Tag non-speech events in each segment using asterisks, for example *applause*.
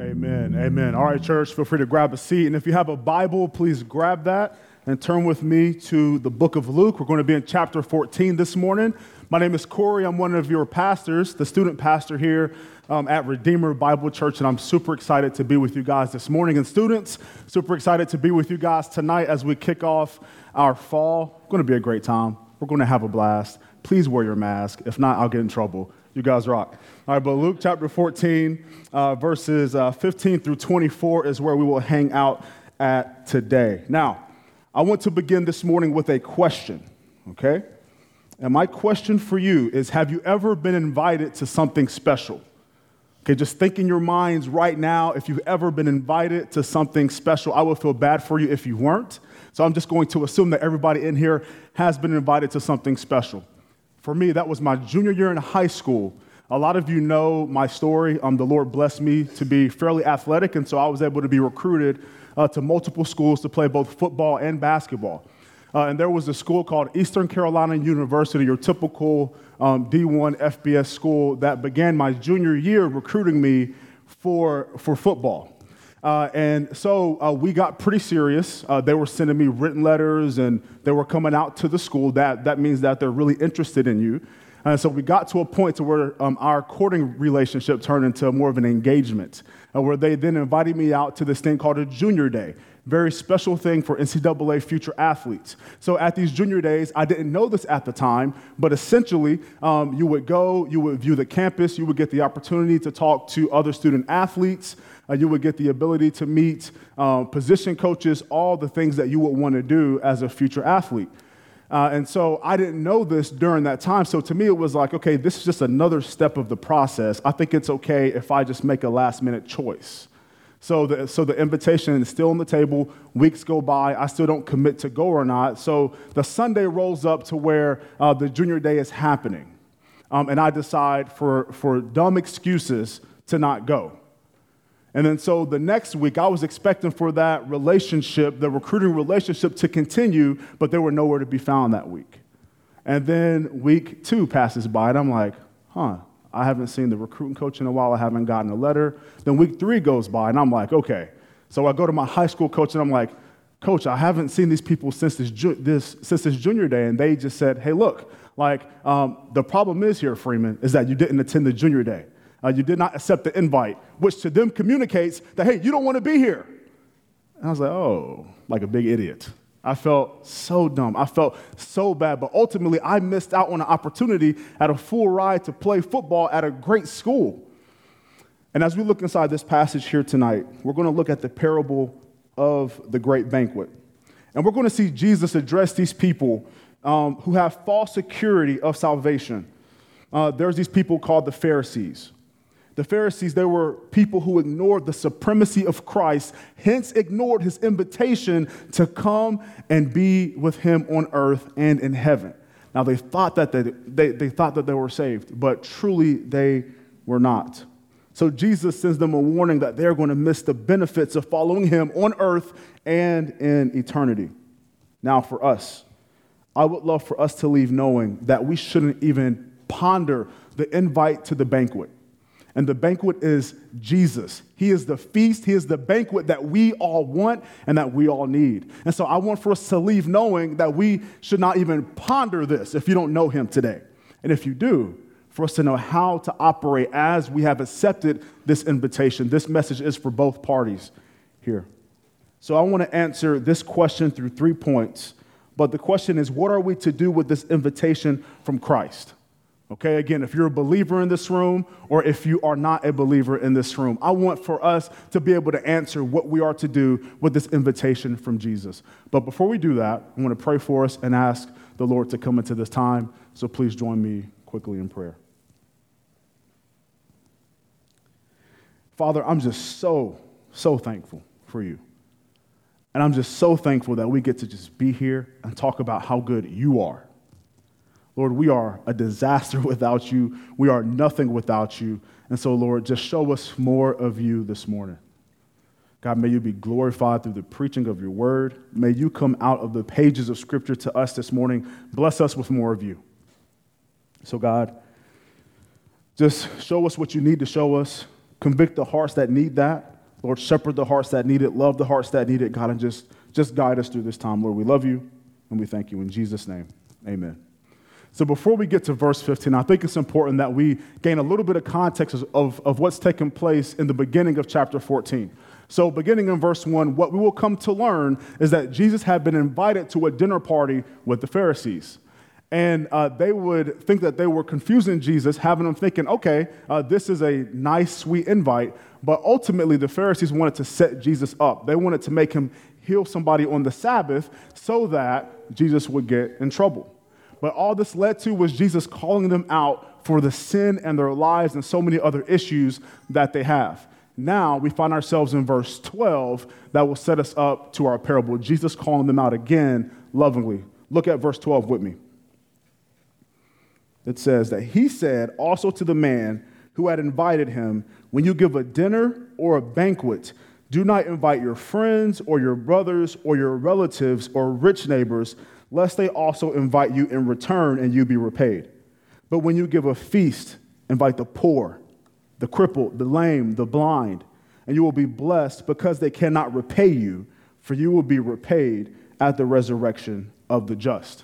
Amen. Amen. All right, church, feel free to grab a seat. And if you have a Bible, please grab that and turn with me to the book of Luke. We're going to be in chapter 14 this morning. My name is Corey. I'm one of your pastors, the student pastor here um, at Redeemer Bible Church, and I'm super excited to be with you guys this morning. And students, super excited to be with you guys tonight as we kick off our fall. It's going to be a great time. We're going to have a blast. Please wear your mask. If not, I'll get in trouble. You guys rock. All right, but Luke chapter 14, uh, verses uh, 15 through 24 is where we will hang out at today. Now, I want to begin this morning with a question, okay? And my question for you is Have you ever been invited to something special? Okay, just think in your minds right now if you've ever been invited to something special. I would feel bad for you if you weren't. So I'm just going to assume that everybody in here has been invited to something special. For me, that was my junior year in high school. A lot of you know my story. Um, the Lord blessed me to be fairly athletic, and so I was able to be recruited uh, to multiple schools to play both football and basketball. Uh, and there was a school called Eastern Carolina University, your typical um, D1 FBS school, that began my junior year recruiting me for, for football. Uh, and so uh, we got pretty serious. Uh, they were sending me written letters and they were coming out to the school. That, that means that they're really interested in you. And so we got to a point to where um, our courting relationship turned into more of an engagement, uh, where they then invited me out to this thing called a junior day. Very special thing for NCAA future athletes. So at these junior days, I didn't know this at the time, but essentially, um, you would go, you would view the campus, you would get the opportunity to talk to other student athletes, uh, you would get the ability to meet um, position coaches, all the things that you would want to do as a future athlete. Uh, and so I didn't know this during that time. So to me, it was like, okay, this is just another step of the process. I think it's okay if I just make a last minute choice. So the, so the invitation is still on the table. Weeks go by. I still don't commit to go or not. So the Sunday rolls up to where uh, the junior day is happening. Um, and I decide for, for dumb excuses to not go. And then so the next week, I was expecting for that relationship, the recruiting relationship, to continue, but they were nowhere to be found that week. And then week two passes by, and I'm like, huh, I haven't seen the recruiting coach in a while. I haven't gotten a letter. Then week three goes by, and I'm like, okay. So I go to my high school coach, and I'm like, Coach, I haven't seen these people since this, ju- this, since this junior day. And they just said, hey, look, like, um, the problem is here, Freeman, is that you didn't attend the junior day. Uh, you did not accept the invite, which to them communicates that, hey, you don't want to be here. And I was like, oh, like a big idiot. I felt so dumb. I felt so bad. But ultimately, I missed out on an opportunity at a full ride to play football at a great school. And as we look inside this passage here tonight, we're going to look at the parable of the great banquet. And we're going to see Jesus address these people um, who have false security of salvation. Uh, there's these people called the Pharisees. The Pharisees, they were people who ignored the supremacy of Christ, hence ignored his invitation to come and be with him on earth and in heaven. Now, they thought that they, they, they thought that they were saved, but truly they were not. So Jesus sends them a warning that they're going to miss the benefits of following him on earth and in eternity. Now, for us, I would love for us to leave knowing that we shouldn't even ponder the invite to the banquet. And the banquet is Jesus. He is the feast, He is the banquet that we all want and that we all need. And so I want for us to leave knowing that we should not even ponder this if you don't know Him today. And if you do, for us to know how to operate as we have accepted this invitation. This message is for both parties here. So I want to answer this question through three points. But the question is what are we to do with this invitation from Christ? Okay, again, if you're a believer in this room or if you are not a believer in this room, I want for us to be able to answer what we are to do with this invitation from Jesus. But before we do that, I want to pray for us and ask the Lord to come into this time. So please join me quickly in prayer. Father, I'm just so, so thankful for you. And I'm just so thankful that we get to just be here and talk about how good you are. Lord, we are a disaster *laughs* without you. We are nothing without you. And so, Lord, just show us more of you this morning. God, may you be glorified through the preaching of your word. May you come out of the pages of scripture to us this morning. Bless us with more of you. So, God, just show us what you need to show us Convict the hearts that need that. Lord, shepherd the hearts that need it. Love the hearts that need it. God, and just, just guide us through this time. Lord, we love you and we thank you. In Jesus' name, amen. So before we get to verse 15, I think it's important that we gain a little bit of context of, of what's taken place in the beginning of chapter 14. So, beginning in verse 1, what we will come to learn is that Jesus had been invited to a dinner party with the Pharisees. And uh, they would think that they were confusing Jesus, having them thinking, okay, uh, this is a nice, sweet invite. But ultimately, the Pharisees wanted to set Jesus up. They wanted to make him heal somebody on the Sabbath so that Jesus would get in trouble. But all this led to was Jesus calling them out for the sin and their lives and so many other issues that they have. Now we find ourselves in verse 12 that will set us up to our parable. Jesus calling them out again lovingly. Look at verse 12 with me. It says that he said also to the man who had invited him, When you give a dinner or a banquet, do not invite your friends or your brothers or your relatives or rich neighbors, lest they also invite you in return and you be repaid. But when you give a feast, invite the poor the crippled, the lame, the blind, and you will be blessed because they cannot repay you, for you will be repaid at the resurrection of the just.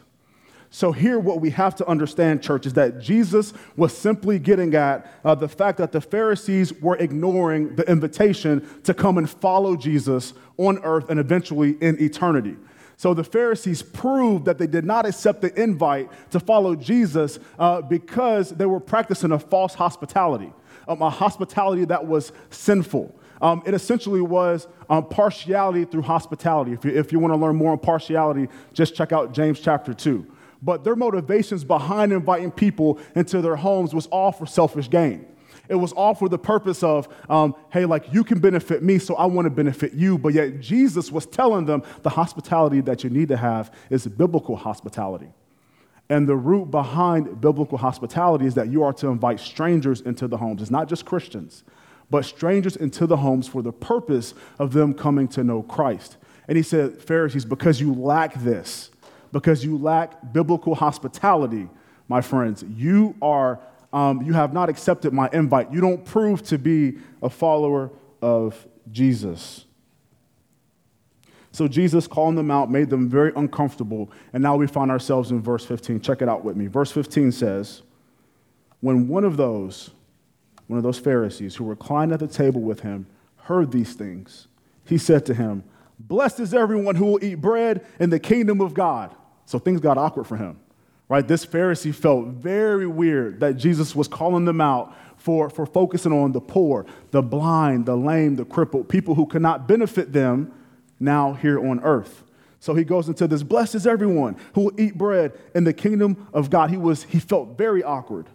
So, here, what we have to understand, church, is that Jesus was simply getting at uh, the fact that the Pharisees were ignoring the invitation to come and follow Jesus on earth and eventually in eternity. So the Pharisees proved that they did not accept the invite to follow Jesus uh, because they were practicing a false hospitality um, a hospitality that was sinful. Um, it essentially was um, partiality through hospitality. If you, if you want to learn more on partiality, just check out James chapter 2. But their motivations behind inviting people into their homes was all for selfish gain. It was all for the purpose of, um, hey, like you can benefit me, so I want to benefit you. But yet Jesus was telling them the hospitality that you need to have is biblical hospitality. And the root behind biblical hospitality is that you are to invite strangers into the homes. It's not just Christians, but strangers into the homes for the purpose of them coming to know Christ. And he said, Pharisees, because you lack this, because you lack biblical hospitality, my friends, you are um, you have not accepted my invite. You don't prove to be a follower of Jesus. So Jesus calling them out made them very uncomfortable. And now we find ourselves in verse 15. Check it out with me. Verse 15 says, When one of those, one of those Pharisees who reclined at the table with him, heard these things, he said to him, Blessed is everyone who will eat bread in the kingdom of God. So things got awkward for him, right? This Pharisee felt very weird that Jesus was calling them out for, for focusing on the poor, the blind, the lame, the crippled, people who could not benefit them now here on earth. So he goes into this, is everyone who will eat bread in the kingdom of God. He, was, he felt very awkward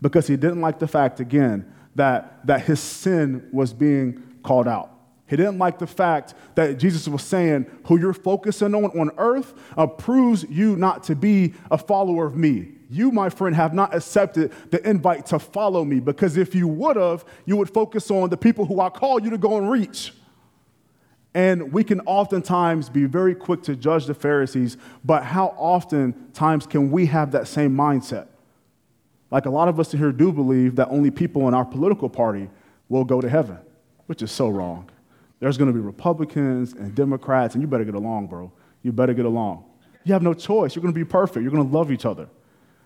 because he didn't like the fact, again, that, that his sin was being called out. He didn't like the fact that Jesus was saying, who you're focusing on on earth uh, proves you not to be a follower of me. You, my friend, have not accepted the invite to follow me because if you would have, you would focus on the people who I call you to go and reach. And we can oftentimes be very quick to judge the Pharisees, but how often times can we have that same mindset? Like a lot of us here do believe that only people in our political party will go to heaven, which is so wrong. There's going to be Republicans and Democrats, and you better get along, bro. You better get along. You have no choice. You're going to be perfect. You're going to love each other.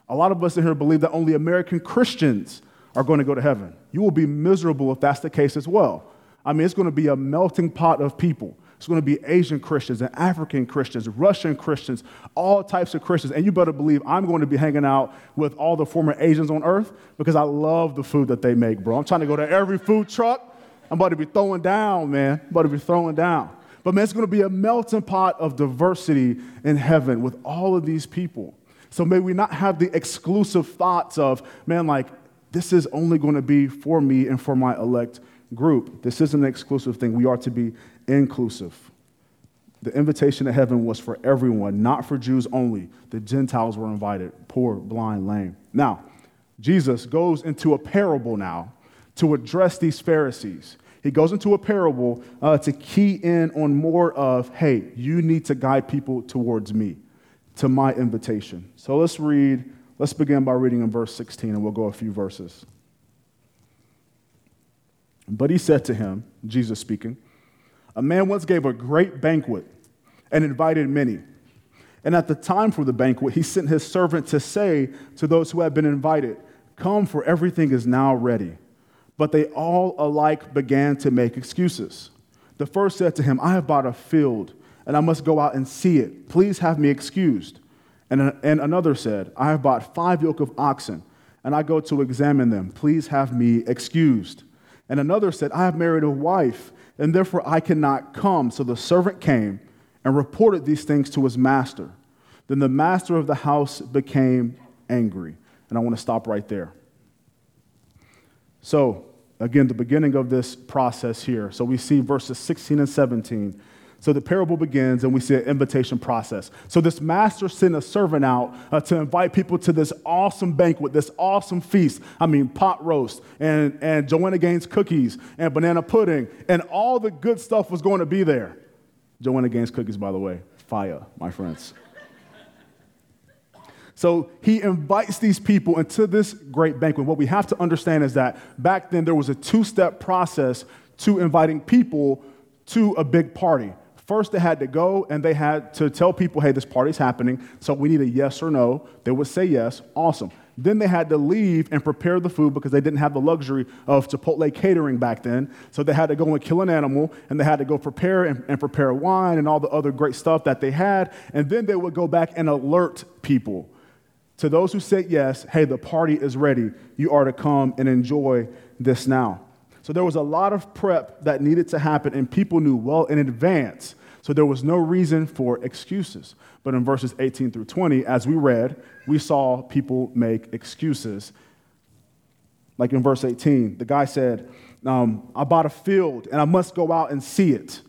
A lot of us in here believe that only American Christians are going to go to heaven. You will be miserable if that's the case as well. I mean, it's going to be a melting pot of people. It's going to be Asian Christians and African Christians, Russian Christians, all types of Christians. And you better believe I'm going to be hanging out with all the former Asians on earth because I love the food that they make, bro. I'm trying to go to every food truck. I'm about to be throwing down, man. I'm about to be throwing down. But man, it's going to be a melting pot of diversity in heaven with all of these people. So may we not have the exclusive thoughts of, man, like, this is only going to be for me and for my elect group. This isn't an exclusive thing. We are to be inclusive. The invitation to heaven was for everyone, not for Jews only. The Gentiles were invited poor, blind, lame. Now, Jesus goes into a parable now to address these Pharisees. He goes into a parable uh, to key in on more of, hey, you need to guide people towards me, to my invitation. So let's read, let's begin by reading in verse 16, and we'll go a few verses. But he said to him, Jesus speaking, A man once gave a great banquet and invited many. And at the time for the banquet, he sent his servant to say to those who had been invited, Come, for everything is now ready. But they all alike began to make excuses. The first said to him, I have bought a field, and I must go out and see it. Please have me excused. And, and another said, I have bought five yoke of oxen, and I go to examine them. Please have me excused. And another said, I have married a wife, and therefore I cannot come. So the servant came and reported these things to his master. Then the master of the house became angry. And I want to stop right there. So, again, the beginning of this process here. So we see verses 16 and 17. So the parable begins, and we see an invitation process. So this master sent a servant out uh, to invite people to this awesome banquet, this awesome feast. I mean, pot roast and, and Joanna Gaines cookies and banana pudding, and all the good stuff was going to be there. Joanna Gaines cookies, by the way, fire, my friends. So he invites these people into this great banquet. What we have to understand is that back then there was a two step process to inviting people to a big party. First, they had to go and they had to tell people, hey, this party's happening, so we need a yes or no. They would say yes, awesome. Then they had to leave and prepare the food because they didn't have the luxury of Chipotle catering back then. So they had to go and kill an animal and they had to go prepare and, and prepare wine and all the other great stuff that they had. And then they would go back and alert people to those who said yes, hey, the party is ready. You are to come and enjoy this now. So there was a lot of prep that needed to happen, and people knew well in advance. So there was no reason for excuses. But in verses 18 through 20, as we read, we saw people make excuses. Like in verse 18, the guy said, um, I bought a field and I must go out and see it.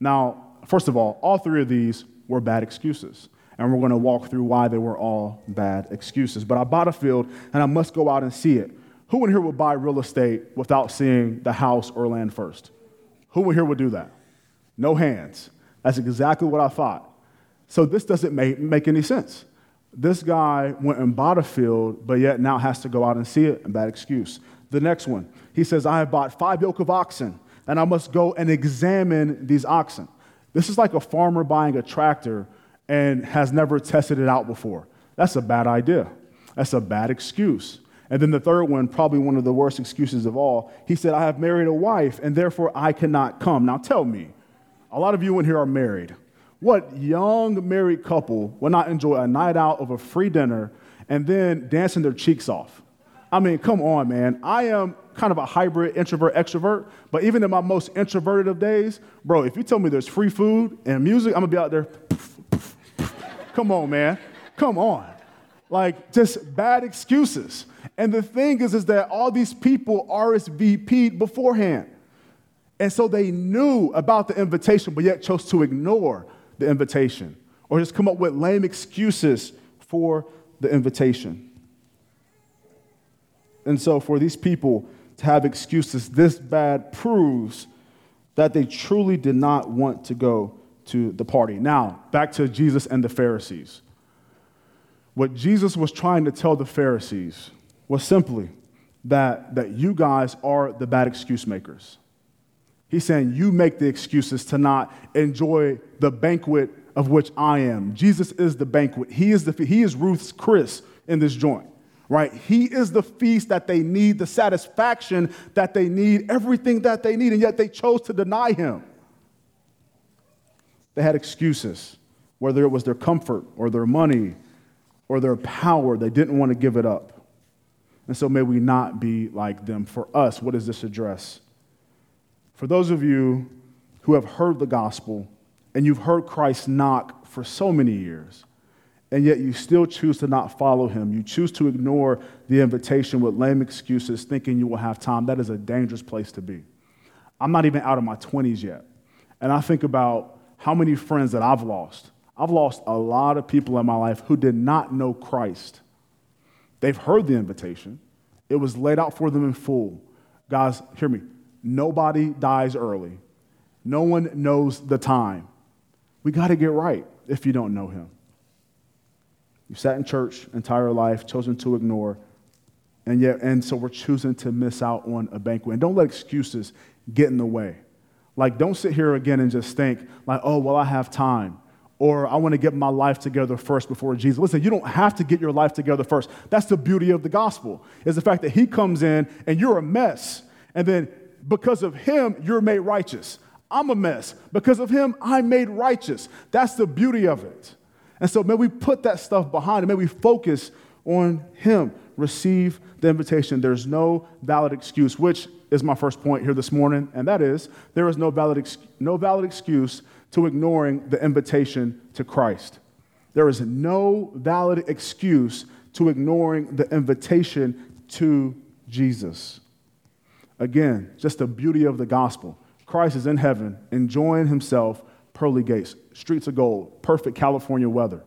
Now, first of all, all three of these were bad excuses and we're going to walk through why they were all bad excuses. But I bought a field and I must go out and see it. Who in here would buy real estate without seeing the house or land first? Who in here would do that? No hands. That's exactly what I thought. So this doesn't make, make any sense. This guy went and bought a field, but yet now has to go out and see it, and bad excuse. The next one, he says, I have bought five yoke of oxen, and I must go and examine these oxen. This is like a farmer buying a tractor and has never tested it out before. That's a bad idea. That's a bad excuse. And then the third one, probably one of the worst excuses of all, he said, I have married a wife and therefore I cannot come. Now tell me, a lot of you in here are married. What young married couple would not enjoy a night out of a free dinner and then dancing their cheeks off? I mean, come on, man. I am kind of a hybrid introvert extrovert, but even in my most introverted of days, bro, if you tell me there's free food and music, I'm gonna be out there Come on, man. Come on. Like, just bad excuses. And the thing is, is that all these people RSVP'd beforehand. And so they knew about the invitation, but yet chose to ignore the invitation or just come up with lame excuses for the invitation. And so, for these people to have excuses this bad proves that they truly did not want to go to the party. Now, back to Jesus and the Pharisees. What Jesus was trying to tell the Pharisees was simply that, that you guys are the bad excuse makers. He's saying you make the excuses to not enjoy the banquet of which I am. Jesus is the banquet. He is, the, he is Ruth's Chris in this joint, right? He is the feast that they need, the satisfaction that they need, everything that they need, and yet they chose to deny him. They had excuses, whether it was their comfort or their money or their power, they didn't want to give it up. And so may we not be like them. For us, what does this address? For those of you who have heard the gospel and you've heard Christ knock for so many years, and yet you still choose to not follow him, you choose to ignore the invitation with lame excuses, thinking you will have time, that is a dangerous place to be. I'm not even out of my 20s yet. And I think about how many friends that I've lost. I've lost a lot of people in my life who did not know Christ. They've heard the invitation, it was laid out for them in full. Guys, hear me. Nobody dies early, no one knows the time. We got to get right if you don't know Him. You sat in church entire life, chosen to ignore. And yet, and so we're choosing to miss out on a banquet. And don't let excuses get in the way. Like, don't sit here again and just think, like, oh, well, I have time. Or I want to get my life together first before Jesus. Listen, you don't have to get your life together first. That's the beauty of the gospel, is the fact that he comes in and you're a mess. And then because of him, you're made righteous. I'm a mess. Because of him, I'm made righteous. That's the beauty of it. And so may we put that stuff behind and may we focus on him. Receive the invitation. There's no valid excuse, which is my first point here this morning, and that is there is no valid, ex- no valid excuse to ignoring the invitation to Christ. There is no valid excuse to ignoring the invitation to Jesus. Again, just the beauty of the gospel. Christ is in heaven, enjoying himself, pearly gates, streets of gold, perfect California weather,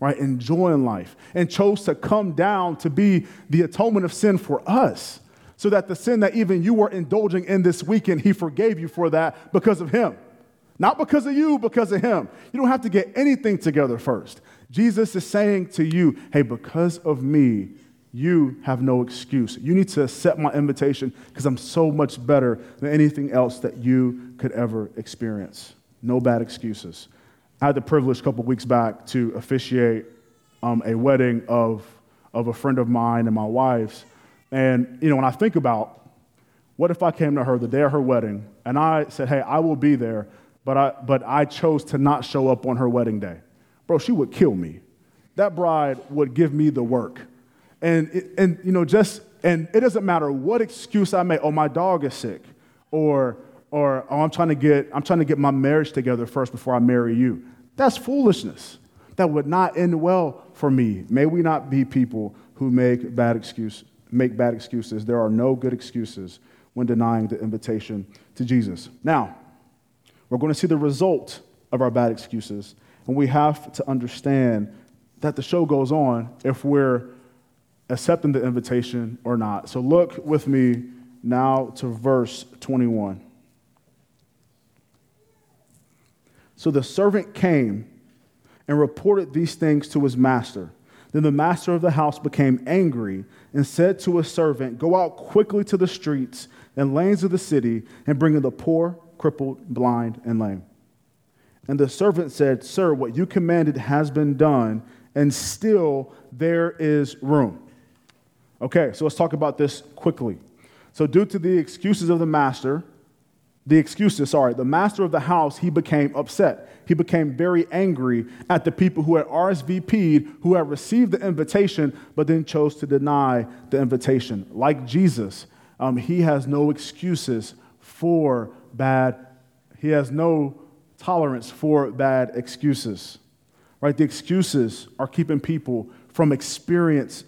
right? Enjoying life, and chose to come down to be the atonement of sin for us so that the sin that even you were indulging in this weekend, He forgave you for that because of Him. Not because of you, because of Him. You don't have to get anything together first. Jesus is saying to you, hey, because of me, you have no excuse. You need to accept my invitation because I'm so much better than anything else that you could ever experience. No bad excuses. I had the privilege a couple weeks back to officiate um, a wedding of, of a friend of mine and my wife's. And, you know, when I think about what if I came to her the day of her wedding and I said, hey, I will be there, but I, but I chose to not show up on her wedding day? Bro, she would kill me. That bride would give me the work. And, and you know, just, and it doesn't matter what excuse I make. Oh, my dog is sick. Or, or oh, I'm trying to get, I'm trying to get my marriage together first before I marry you. That's foolishness. That would not end well for me. May we not be people who make bad excuses make bad excuses. There are no good excuses when denying the invitation to Jesus. Now, we're going to see the result of our bad excuses, and we have to understand that the show goes on if we're accepting the invitation or not. So look with me now to verse 21. So the servant came and reported these things to his master. Then the master of the house became angry and said to his servant, Go out quickly to the streets and lanes of the city and bring in the poor, crippled, blind, and lame. And the servant said, Sir, what you commanded has been done, and still there is room. Okay, so let's talk about this quickly. So, due to the excuses of the master, the excuses, sorry, the master of the house, he became upset. He became very angry at the people who had RSVP'd, who had received the invitation, but then chose to deny the invitation. Like Jesus, um, he has no excuses for bad, he has no tolerance for bad excuses. Right? The excuses are keeping people from experience,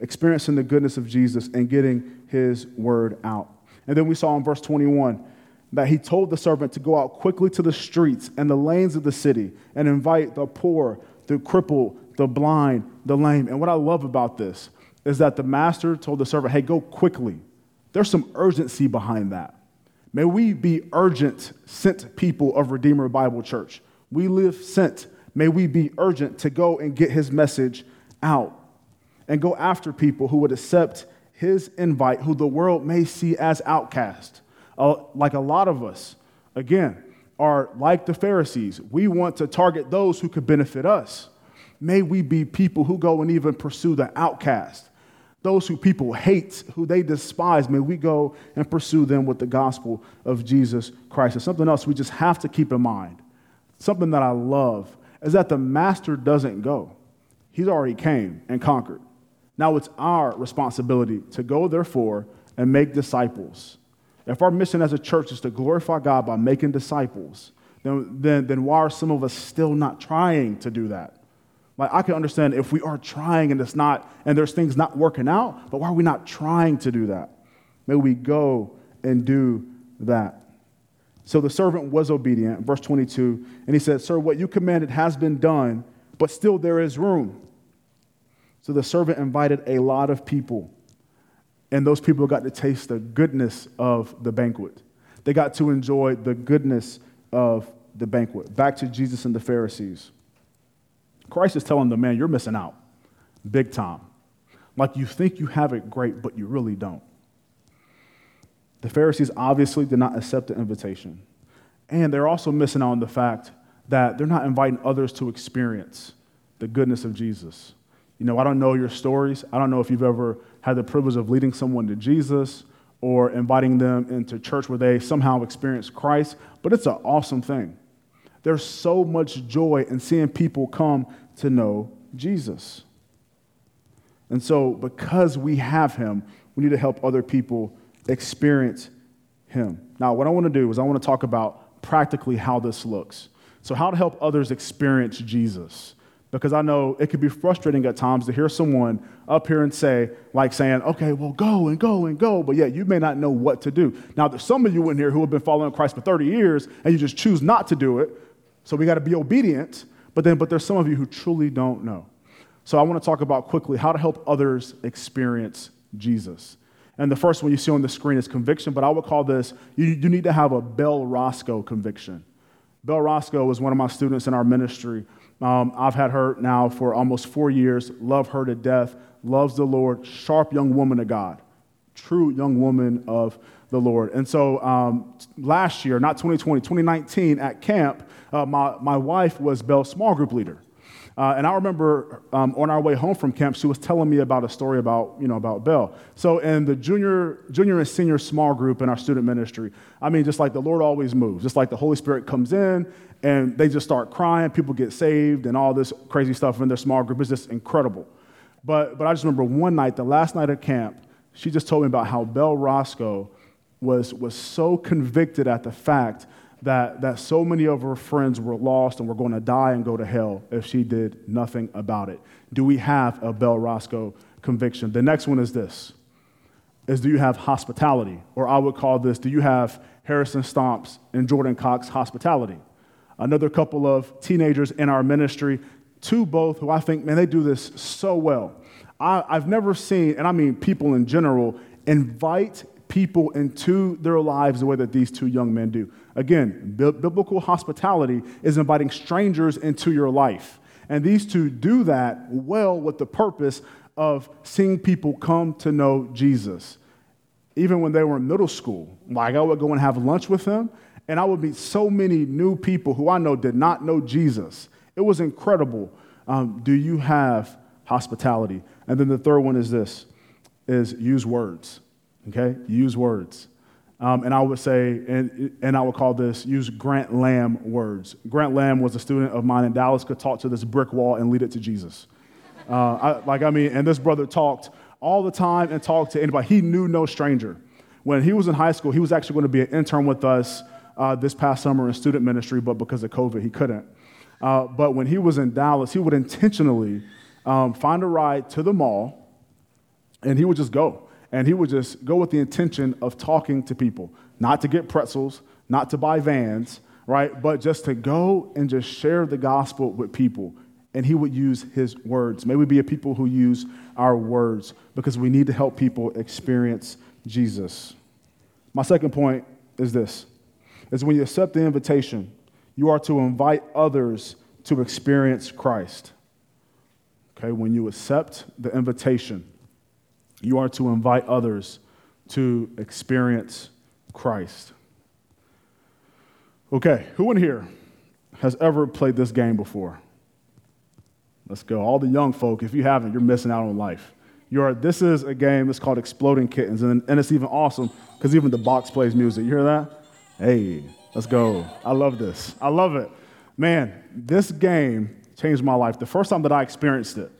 experiencing the goodness of Jesus and getting his word out. And then we saw in verse 21 that he told the servant to go out quickly to the streets and the lanes of the city and invite the poor, the crippled, the blind, the lame. And what I love about this is that the master told the servant, hey, go quickly. There's some urgency behind that. May we be urgent, sent people of Redeemer Bible Church. We live sent. May we be urgent to go and get his message out and go after people who would accept his invite, who the world may see as outcast like a lot of us, again, are like the Pharisees. We want to target those who could benefit us. May we be people who go and even pursue the outcast. Those who people hate, who they despise, may we go and pursue them with the gospel of Jesus Christ. And something else we just have to keep in mind, something that I love, is that the master doesn't go. He's already came and conquered. Now it's our responsibility to go, therefore, and make disciples if our mission as a church is to glorify God by making disciples, then, then, then why are some of us still not trying to do that? Like, I can understand if we are trying and it's not, and there's things not working out, but why are we not trying to do that? May we go and do that. So the servant was obedient, verse 22, and he said, Sir, what you commanded has been done, but still there is room. So the servant invited a lot of people and those people got to taste the goodness of the banquet. They got to enjoy the goodness of the banquet. Back to Jesus and the Pharisees. Christ is telling them, man, you're missing out big time. Like you think you have it great, but you really don't. The Pharisees obviously did not accept the invitation. And they're also missing out on the fact that they're not inviting others to experience the goodness of Jesus. You know, I don't know your stories. I don't know if you've ever had the privilege of leading someone to Jesus or inviting them into church where they somehow experience Christ, but it's an awesome thing. There's so much joy in seeing people come to know Jesus. And so, because we have him, we need to help other people experience him. Now, what I want to do is I want to talk about practically how this looks. So, how to help others experience Jesus. Because I know it can be frustrating at times to hear someone up here and say, like saying, okay, well, go and go and go, but yet you may not know what to do. Now, there's some of you in here who have been following Christ for 30 years and you just choose not to do it. So we got to be obedient. But then, but there's some of you who truly don't know. So I want to talk about quickly how to help others experience Jesus. And the first one you see on the screen is conviction, but I would call this you, you need to have a Bell Roscoe conviction. Bell Roscoe was one of my students in our ministry. Um, I've had her now for almost four years, love her to death, loves the Lord, sharp young woman of God, true young woman of the Lord. And so um, last year, not 2020, 2019 at camp, uh, my, my wife was Bell's small group leader. Uh, and I remember um, on our way home from camp, she was telling me about a story about, you know, about Bell. So in the junior, junior and senior small group in our student ministry, I mean, just like the Lord always moves, just like the Holy Spirit comes in and they just start crying, people get saved and all this crazy stuff in their small group. It's just incredible. But, but I just remember one night, the last night at camp, she just told me about how Bell Roscoe was, was so convicted at the fact that, that so many of her friends were lost and were going to die and go to hell if she did nothing about it. Do we have a Bell Roscoe conviction? The next one is this is do you have hospitality? Or I would call this, do you have Harrison Stomps and Jordan Cox hospitality? Another couple of teenagers in our ministry, two both who I think, man, they do this so well. I, I've never seen, and I mean people in general, invite people into their lives the way that these two young men do. Again, biblical hospitality is inviting strangers into your life. And these two do that well with the purpose of seeing people come to know Jesus. Even when they were in middle school, like I would go and have lunch with them, and I would meet so many new people who I know did not know Jesus. It was incredible. Um, do you have hospitality? And then the third one is this: is use words okay? Use words. Um, and I would say, and, and I would call this, use Grant Lamb words. Grant Lamb was a student of mine in Dallas, could talk to this brick wall and lead it to Jesus. Uh, I, like, I mean, and this brother talked all the time and talked to anybody. He knew no stranger. When he was in high school, he was actually going to be an intern with us uh, this past summer in student ministry, but because of COVID, he couldn't. Uh, but when he was in Dallas, he would intentionally um, find a ride to the mall and he would just go and he would just go with the intention of talking to people, not to get pretzels, not to buy vans, right? But just to go and just share the gospel with people. And he would use his words. May we be a people who use our words because we need to help people experience Jesus. My second point is this is when you accept the invitation, you are to invite others to experience Christ. Okay, when you accept the invitation, you are to invite others to experience Christ. Okay, who in here has ever played this game before? Let's go. All the young folk, if you haven't, you're missing out on life. You're, this is a game that's called Exploding Kittens, and, and it's even awesome because even the box plays music. You hear that? Hey, let's go. I love this. I love it. Man, this game changed my life. The first time that I experienced it,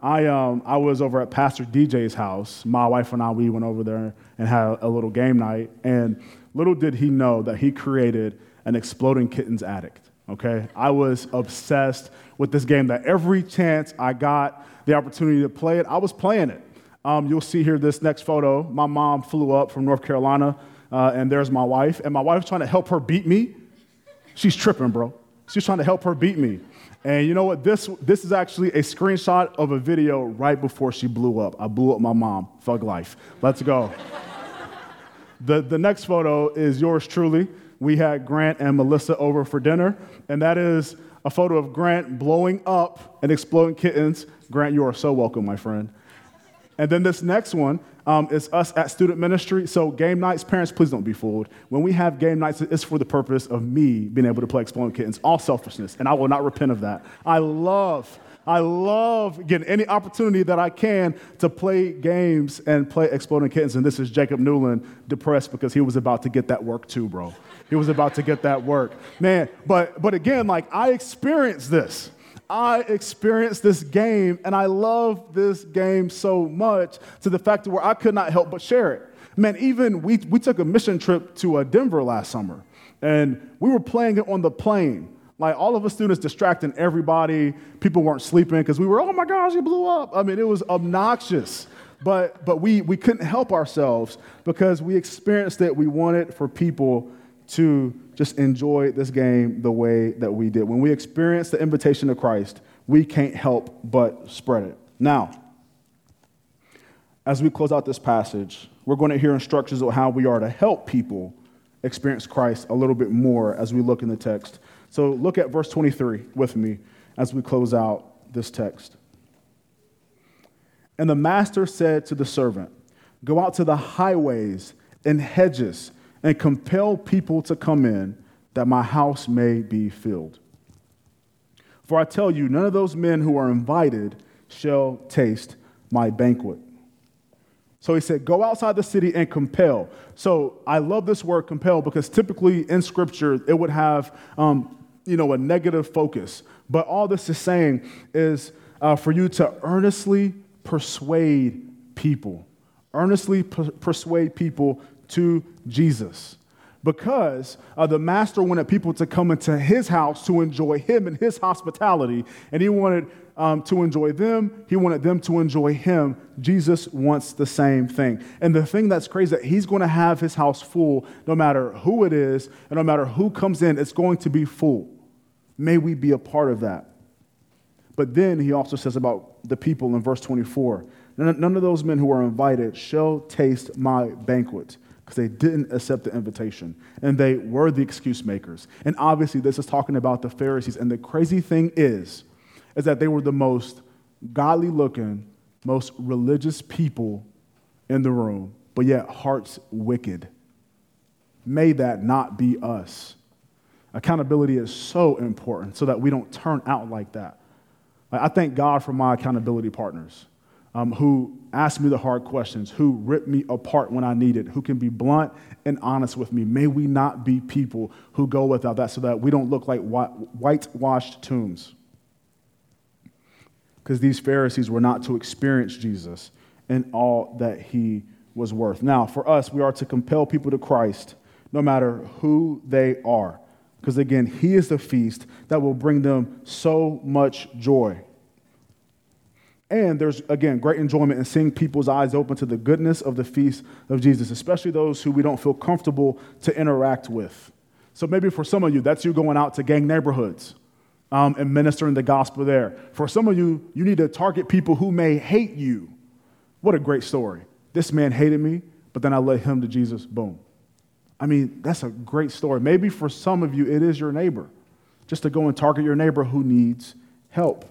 I, um, I was over at Pastor DJ's house. My wife and I, we went over there and had a little game night. And little did he know that he created an exploding kittens addict. Okay? I was obsessed with this game that every chance I got the opportunity to play it, I was playing it. Um, you'll see here this next photo. My mom flew up from North Carolina, uh, and there's my wife. And my wife's trying to help her beat me. She's tripping, bro. She's trying to help her beat me. And you know what? This, this is actually a screenshot of a video right before she blew up. I blew up my mom. Thug life. Let's go. the, the next photo is yours truly. We had Grant and Melissa over for dinner, and that is a photo of Grant blowing up and exploding kittens. Grant, you are so welcome, my friend. And then this next one um, is us at student ministry. So, game nights, parents, please don't be fooled. When we have game nights, it's for the purpose of me being able to play Exploding Kittens, all selfishness, and I will not repent of that. I love I love getting any opportunity that I can to play games and play Exploding Kittens. And this is Jacob Newland depressed because he was about to get that work too, bro. He was about to get that work. Man, but but again, like I experienced this. I experienced this game and I love this game so much to the fact where I could not help but share it. Man, even we, we took a mission trip to uh, Denver last summer and we were playing it on the plane. Like all of us students distracting everybody. People weren't sleeping because we were, oh my gosh, you blew up. I mean, it was obnoxious. But, but we, we couldn't help ourselves because we experienced it. We wanted for people to just enjoy this game the way that we did. When we experience the invitation of Christ, we can't help but spread it. Now, as we close out this passage, we're going to hear instructions on how we are to help people experience Christ a little bit more as we look in the text. So look at verse 23 with me as we close out this text. And the master said to the servant, Go out to the highways and hedges and compel people to come in, that my house may be filled. For I tell you, none of those men who are invited shall taste my banquet. So he said, Go outside the city and compel. So I love this word compel because typically in scripture it would have, um, you know, a negative focus. But all this is saying is uh, for you to earnestly persuade people, earnestly per- persuade people to Jesus because uh, the master wanted people to come into his house to enjoy him and his hospitality, and he wanted um, to enjoy them. He wanted them to enjoy him. Jesus wants the same thing. And the thing that's crazy that he's going to have his house full no matter who it is and no matter who comes in, it's going to be full. May we be a part of that. But then he also says about the people in verse 24 none of those men who are invited shall taste my banquet because they didn't accept the invitation and they were the excuse makers. And obviously, this is talking about the Pharisees. And the crazy thing is, is that they were the most godly looking, most religious people in the room, but yet hearts wicked. May that not be us. Accountability is so important so that we don't turn out like that. I thank God for my accountability partners um, who ask me the hard questions, who rip me apart when I need it, who can be blunt and honest with me. May we not be people who go without that so that we don't look like whitewashed tombs. Because these Pharisees were not to experience Jesus and all that he was worth. Now, for us, we are to compel people to Christ no matter who they are. Because again, he is the feast that will bring them so much joy. And there's, again, great enjoyment in seeing people's eyes open to the goodness of the feast of Jesus, especially those who we don't feel comfortable to interact with. So maybe for some of you, that's you going out to gang neighborhoods um, and ministering the gospel there. For some of you, you need to target people who may hate you. What a great story. This man hated me, but then I led him to Jesus. Boom. I mean, that's a great story. Maybe for some of you, it is your neighbor, just to go and target your neighbor who needs help.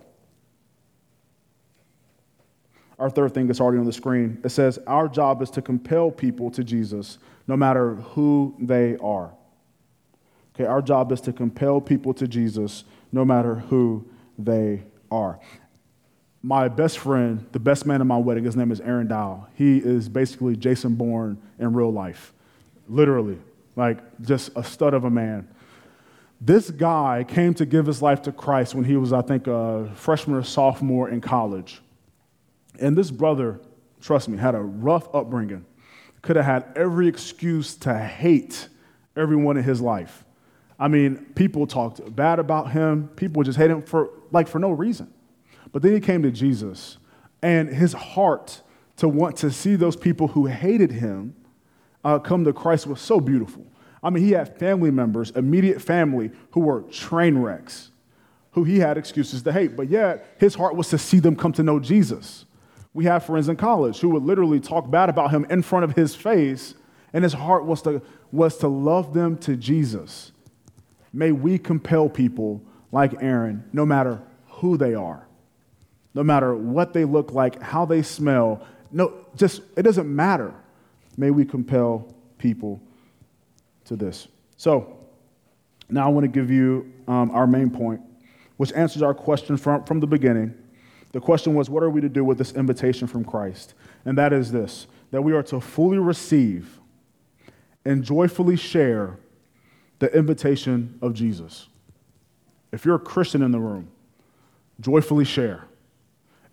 Our third thing that's already on the screen it says, Our job is to compel people to Jesus no matter who they are. Okay, our job is to compel people to Jesus no matter who they are. My best friend, the best man in my wedding, his name is Aaron Dow. He is basically Jason Bourne in real life, literally, like just a stud of a man. This guy came to give his life to Christ when he was, I think, a freshman or sophomore in college. And this brother, trust me, had a rough upbringing, could have had every excuse to hate everyone in his life. I mean, people talked bad about him, people just hate him for like for no reason. But then he came to Jesus, and his heart to want to see those people who hated him uh, come to Christ was so beautiful. I mean, he had family members, immediate family, who were train wrecks, who he had excuses to hate, but yet his heart was to see them come to know Jesus. We have friends in college who would literally talk bad about him in front of his face, and his heart was to, was to love them to Jesus. May we compel people like Aaron, no matter who they are, no matter what they look like, how they smell, no, just, it doesn't matter. May we compel people to this. So, now I want to give you um, our main point, which answers our question from, from the beginning. The question was, what are we to do with this invitation from Christ? And that is this that we are to fully receive and joyfully share the invitation of Jesus. If you're a Christian in the room, joyfully share.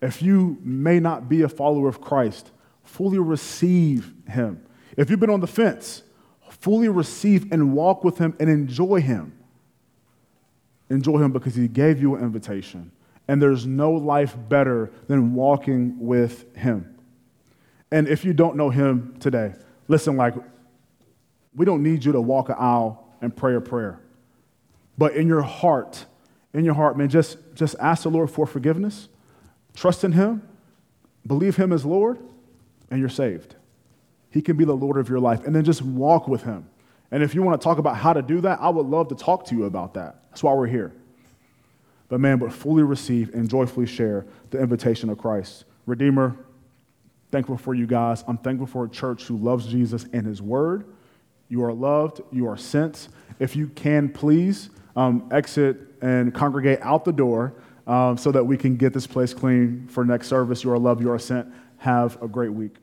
If you may not be a follower of Christ, fully receive him. If you've been on the fence, fully receive and walk with him and enjoy him. Enjoy him because he gave you an invitation. And there's no life better than walking with him. And if you don't know him today, listen, like, we don't need you to walk an aisle and pray a prayer. But in your heart, in your heart, man, just, just ask the Lord for forgiveness, trust in him, believe him as Lord, and you're saved. He can be the Lord of your life. And then just walk with him. And if you want to talk about how to do that, I would love to talk to you about that. That's why we're here. But man, but fully receive and joyfully share the invitation of Christ. Redeemer, thankful for you guys. I'm thankful for a church who loves Jesus and his word. You are loved, you are sent. If you can, please um, exit and congregate out the door um, so that we can get this place clean for next service. You are loved, you are sent. Have a great week.